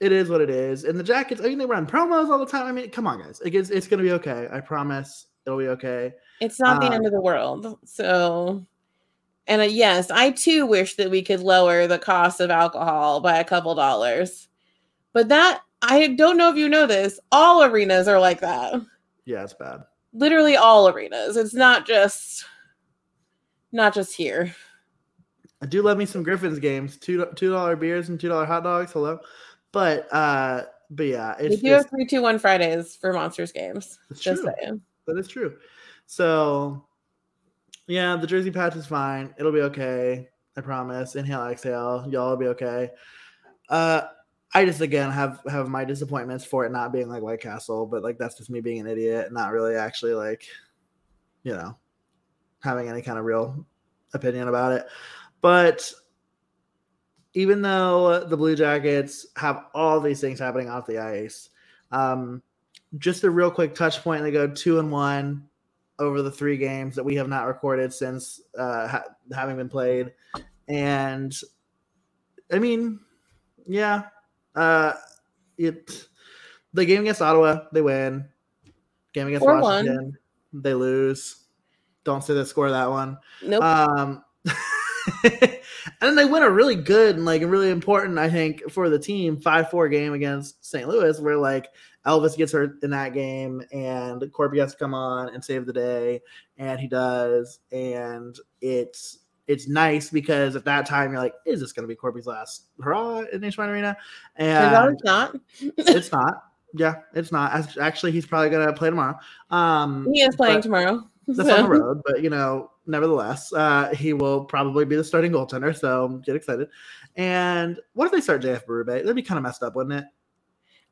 it is what it is. And the jackets, I mean, they run promos all the time. I mean, come on, guys. It's, it's gonna be okay. I promise it'll be okay. It's not the Um, end of the world. So, and uh, yes, I too wish that we could lower the cost of alcohol by a couple dollars. But that, I don't know if you know this, all arenas are like that. Yeah, it's bad. Literally all arenas. It's not just, not just here. I do love me some Griffins games. Two two dollar beers and two dollar hot dogs. Hello, but uh, but yeah, We it's do just, have three, two, one Fridays for Monsters games. That's Just true. saying. that is true. So yeah, the jersey patch is fine. It'll be okay. I promise. Inhale, exhale. Y'all will be okay. Uh, I just again have have my disappointments for it not being like White Castle, but like that's just me being an idiot, not really actually like, you know, having any kind of real opinion about it. But even though the Blue Jackets have all these things happening off the ice, um, just a real quick touch point. They go two and one over the three games that we have not recorded since uh, ha- having been played, and I mean, yeah, uh, it. The game against Ottawa, they win. Game against 4-1. Washington, they lose. Don't say they score that one. Nope. Um, and then they win a really good and like really important, I think, for the team five four game against St. Louis, where like Elvis gets hurt in that game and Corpy has to come on and save the day, and he does, and it's it's nice because at that time you're like, is this going to be Corpy's last hurrah in Nationwide Arena? Turns out And it's not. it's not. Yeah, it's not. Actually, he's probably going to play tomorrow. Um, He is playing but- tomorrow. That's so- on the road, but you know, nevertheless, uh, he will probably be the starting goaltender. So get excited. And what if they start JF Berube? That'd be kind of messed up, wouldn't it?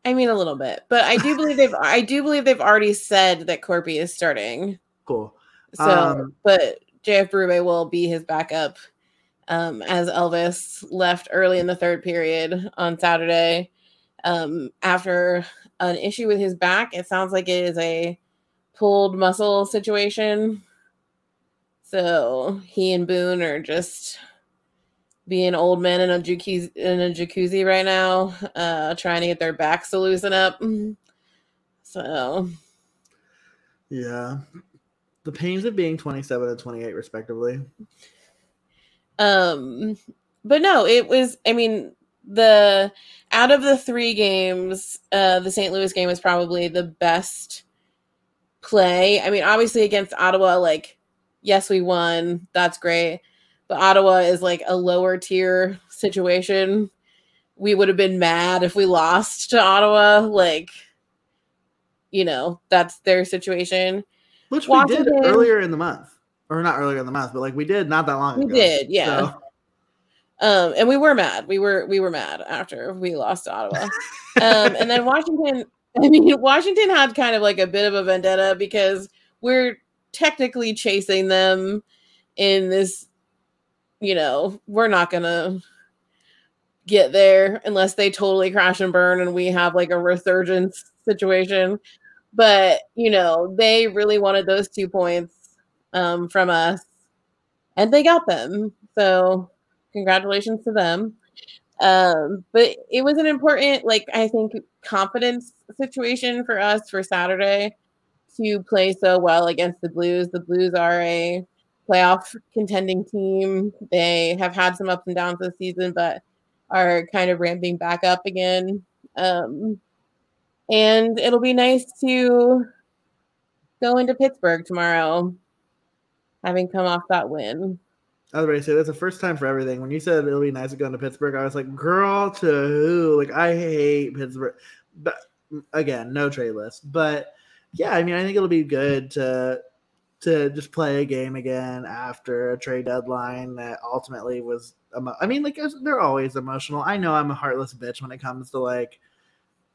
I mean, a little bit, but I do believe they've. I do believe they've already said that Corpy is starting. Cool. So, Um, but JF Berube will be his backup, um, as Elvis left early in the third period on Saturday, um, after an issue with his back. It sounds like it is a pulled muscle situation. So he and Boone are just being old men in a jacuzzi in a jacuzzi right now, uh, trying to get their backs to loosen up. So Yeah. The pains of being 27 and 28, respectively. um but no, it was. I mean, the out of the three games, uh, the St. Louis game was probably the best play. I mean, obviously against Ottawa, like, yes, we won. That's great. But Ottawa is like a lower tier situation. We would have been mad if we lost to Ottawa. Like, you know, that's their situation. Which Washington, we did earlier in the month. Or not earlier in the month, but like we did not that long we ago. We did, yeah. So. Um, and we were mad. We were we were mad after we lost to Ottawa. um, and then Washington I mean, Washington had kind of like a bit of a vendetta because we're technically chasing them in this, you know, we're not to get there unless they totally crash and burn and we have like a resurgence situation. But, you know, they really wanted those two points um, from us and they got them. So, congratulations to them. Um, but it was an important, like, I think, confidence situation for us for Saturday to play so well against the Blues. The Blues are a playoff contending team. They have had some ups and downs this season, but are kind of ramping back up again. Um, and it'll be nice to go into Pittsburgh tomorrow, having come off that win. I was ready to say that's the first time for everything. When you said it'll be nice to go into Pittsburgh, I was like, girl to who? Like I hate Pittsburgh. But again, no trade list. But yeah, I mean, I think it'll be good to to just play a game again after a trade deadline that ultimately was. Emo- I mean, like they're always emotional. I know I'm a heartless bitch when it comes to like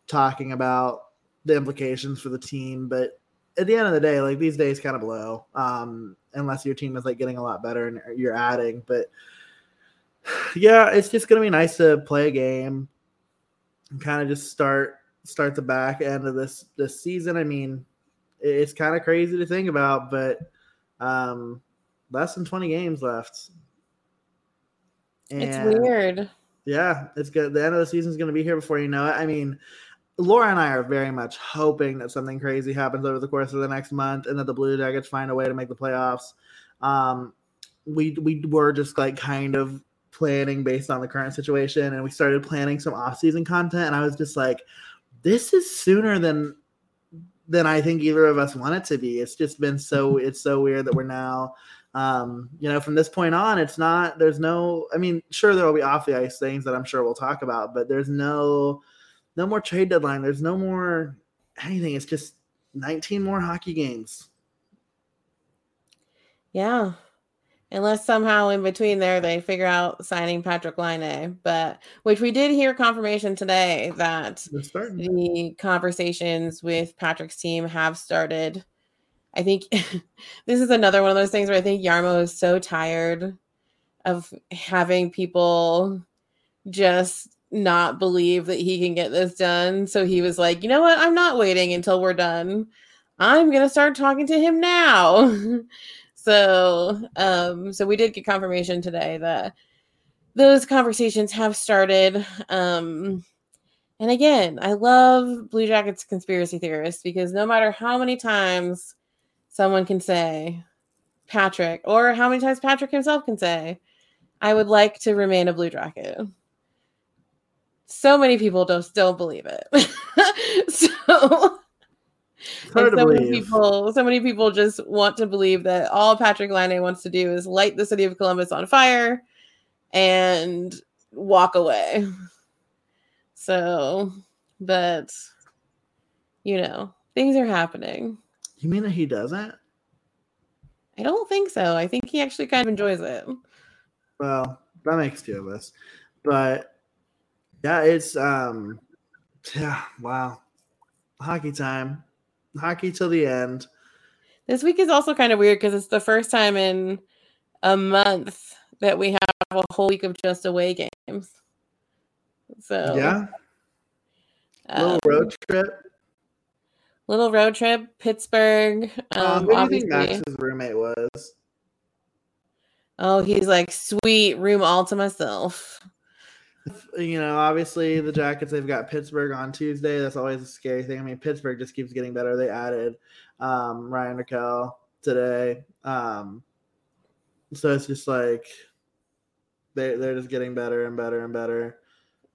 talking about the implications for the team, but at the end of the day, like these days kind of blow. Um, unless your team is like getting a lot better and you're adding. But yeah, it's just gonna be nice to play a game and kind of just start start the back end of this this season. I mean, it's kind of crazy to think about, but um, less than 20 games left. And it's weird. Yeah, it's good. The end of the season is going to be here before you know it. I mean, Laura and I are very much hoping that something crazy happens over the course of the next month and that the Blue Jackets find a way to make the playoffs. Um, we we were just like kind of planning based on the current situation, and we started planning some off-season content, and I was just like, this is sooner than than I think either of us want it to be. It's just been so it's so weird that we're now um, you know, from this point on, it's not there's no I mean, sure there will be off the ice things that I'm sure we'll talk about, but there's no no more trade deadline. There's no more anything. It's just 19 more hockey games. Yeah unless somehow in between there they figure out signing Patrick Laine. But which we did hear confirmation today that the conversations with Patrick's team have started. I think this is another one of those things where I think Jarmo is so tired of having people just not believe that he can get this done. So he was like, you know what? I'm not waiting until we're done. I'm to start talking to him now. So, um, so we did get confirmation today that those conversations have started. Um, and again, I love Blue Jackets conspiracy theorists because no matter how many times someone can say Patrick, or how many times Patrick himself can say, I would like to remain a Blue Jacket. So many people don't still believe it. so so many people, so many people just want to believe that all Patrick Laine wants to do is light the city of Columbus on fire and walk away. So, but you know, things are happening. You mean that he doesn't? I don't think so. I think he actually kind of enjoys it. Well, that makes two of us. But yeah, it's um yeah, wow. Hockey time hockey till the end. This week is also kind of weird because it's the first time in a month that we have a whole week of just away games. So yeah, um, little road trip. Little road trip, Pittsburgh. Um, um, obviously, Max's roommate was. Oh, he's like sweet room all to myself you know, obviously the Jackets they've got Pittsburgh on Tuesday. That's always a scary thing. I mean, Pittsburgh just keeps getting better. They added um, Ryan Rakell today, um, so it's just like They they're just getting better and better and better.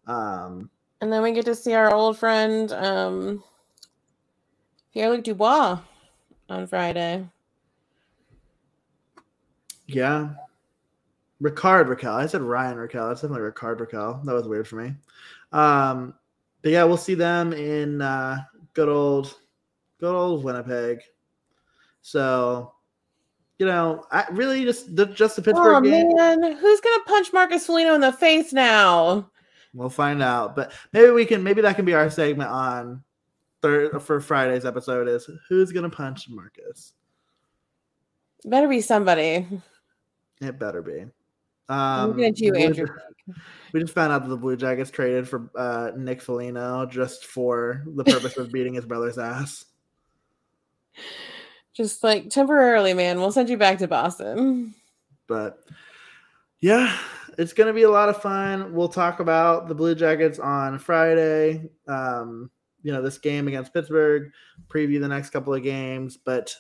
Um, And then we get to see our old friend um Pierre Luc Dubois on Friday. yeah. Ricard Rakell. I said Ryan Raquel. That's definitely Ricard Raquel. That was weird for me. Um, but yeah, we'll see them in uh, good old, good old Winnipeg. So, you know, I really just the, just the Pittsburgh Oh game. man, who's gonna punch Marcus Foligno in the face now? We'll find out. But maybe we can. Maybe that can be our segment on third for Friday's episode. Is who's gonna punch Marcus? Better be somebody. It better be. Um, looking at you, Blue- Andrew. We just found out that the Blue Jackets traded for uh, Nick Foligno just for the purpose of beating his brother's ass. Just like temporarily, man. We'll send you back to Boston. But yeah, it's going to be a lot of fun. We'll talk about the Blue Jackets on Friday. Um, you know, this game against Pittsburgh, preview the next couple of games. But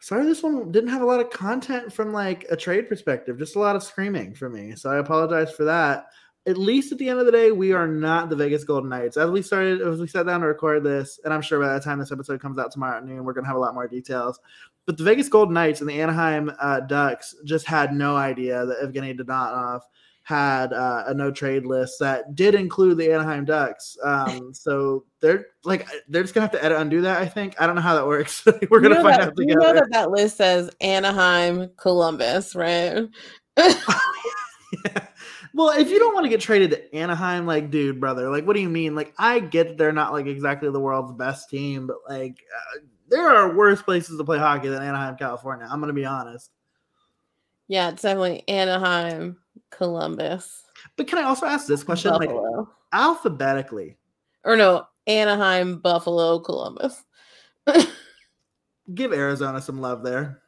sorry, this one didn't have a lot of content from like a trade perspective, just a lot of screaming for me. So I apologize for that. At least at the end of the day, we are not the Vegas Golden Knights. As we started, as we sat down to record this, and I'm sure by the time this episode comes out tomorrow at noon, we're going to have a lot more details. But the Vegas Golden Knights and the Anaheim uh, Ducks just had no idea that Evgeny Dadonov had uh, a no trade list that did include the Anaheim Ducks. Um, so they're like they're just gonna have to edit undo that. I think I don't know how that works. we're gonna you know find that, out you know that that list says Anaheim, Columbus, right? Well, if you don't want to get traded to Anaheim, like, dude, brother, like, what do you mean? Like, I get that they're not like exactly the world's best team, but like, uh, there are worse places to play hockey than Anaheim, California. I'm gonna be honest. Yeah, it's definitely Anaheim, Columbus, But can I also ask this question, like, alphabetically? or no, Anaheim, Buffalo, Columbus. Give Arizona some love there.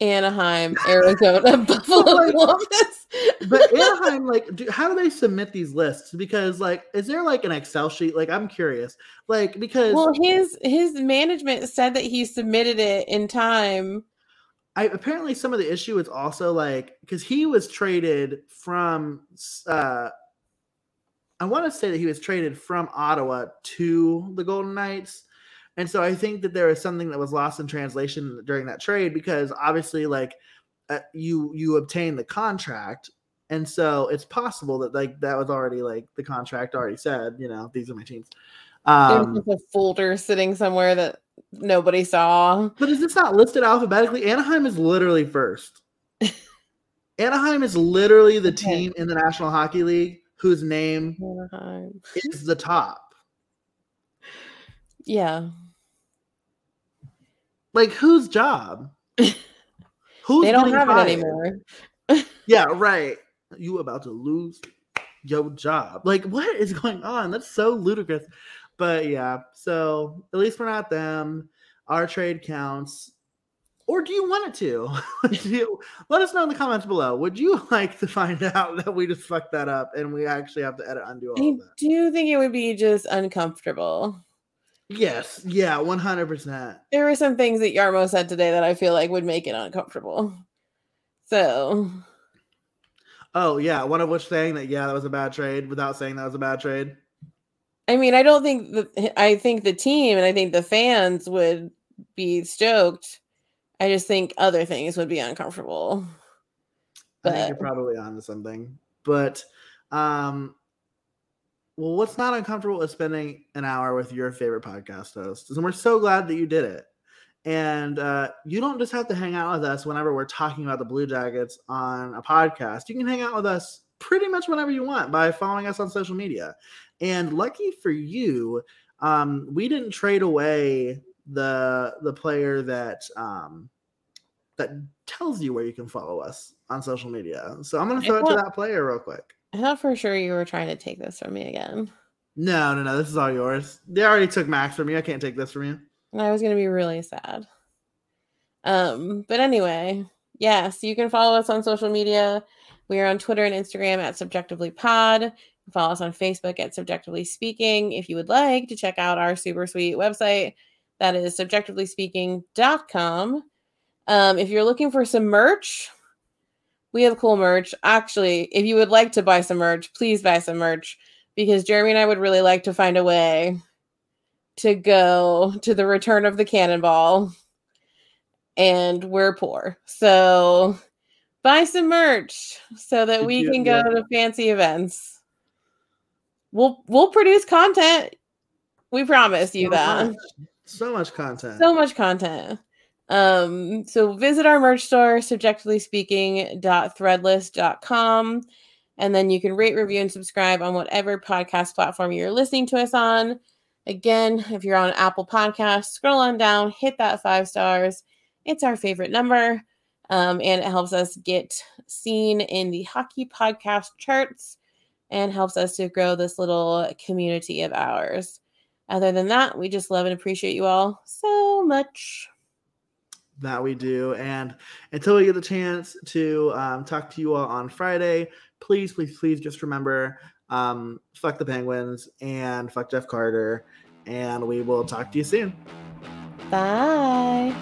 Anaheim, Arizona, Buffalo, Columbus. But Anaheim, like, do, how do they submit these lists? Because, like, is there like an Excel sheet? Like, I'm curious. Like, because well, his his management said that he submitted it in time. I apparently some of the issue is also like because he was traded from uh I want to say that he was traded from Ottawa to the Golden Knights. And so I think that there was something that was lost in translation during that trade because obviously like uh, you you obtain the contract and so it's possible that like that was already like the contract already said, you know, these are my teams. There's Um just a folder sitting somewhere that nobody saw. But is this not listed alphabetically? Anaheim is literally first. Anaheim is literally the team in the National Hockey League whose name Anaheim. is the top. Yeah, Like whose job? Who's they don't have fired? it anymore. Yeah, right. You about to lose your job. Like what is going on? That's so ludicrous. But yeah, so at least we're not them. Our trade counts. Or do you want it to? You- Let us know in the comments below. Would you like to find out that we just fucked that up and we actually have to edit undo all I of that? do think it would be just uncomfortable. Yes, yeah, one hundred percent. There were some things that Jarmo said today that I feel like would make it uncomfortable. So Oh yeah, one of which saying that yeah, that was a bad trade without saying that was a bad trade. I mean, I don't think the I think the team and I think the fans would be stoked. I just think other things would be uncomfortable. I think you're But- probably onto something. But um well, what's not uncomfortable is spending an hour with your favorite podcast host. And we're so glad that you did it. And uh, you don't just have to hang out with us whenever we're talking about the Blue Jackets on a podcast. You can hang out with us pretty much whenever you want by following us on social media. And lucky for you, um, we didn't trade away the the player that um, that tells you where you can follow us on social media. So I'm gonna throw it to that player real quick. I thought for sure you were trying to take this from me again. No, no, no. This is all yours. They already took Max from me. I can't take this from you. And I was gonna be really sad. Um, but anyway, yes, you can follow us on social media. We are on Twitter and Instagram at CBJectively Pod. Follow us on Facebook at CBJectively Speaking. If you would like to check out our super sweet website, that is cbjectivelyspeaking.com. Um, if you're looking for some merch, We have cool merch. Actually, if you would like to buy some merch, please buy some merch because Jeremy and I would really like to find a way to go to the return of the cannonball and we're poor. So buy some merch so that we can go to fancy events. We'll we'll produce content. We promise you so that. Much, so much content. So much content. Um, so visit our merch store, cbjectivelyspeaking.threadless.com, and then you can rate, review, and subscribe on whatever podcast platform you're listening to us on. Again, if you're on Apple Podcasts, scroll on down, hit that five stars. It's our favorite number. Um, and it helps us get seen in the hockey podcast charts and helps us to grow this little community of ours. Other than that, we just love and appreciate you all so much. That we do. And until we get the chance to um, talk to you all on Friday, please, please, please just remember um, fuck the Penguins and fuck Jeff Carter. And we will talk to you soon. Bye.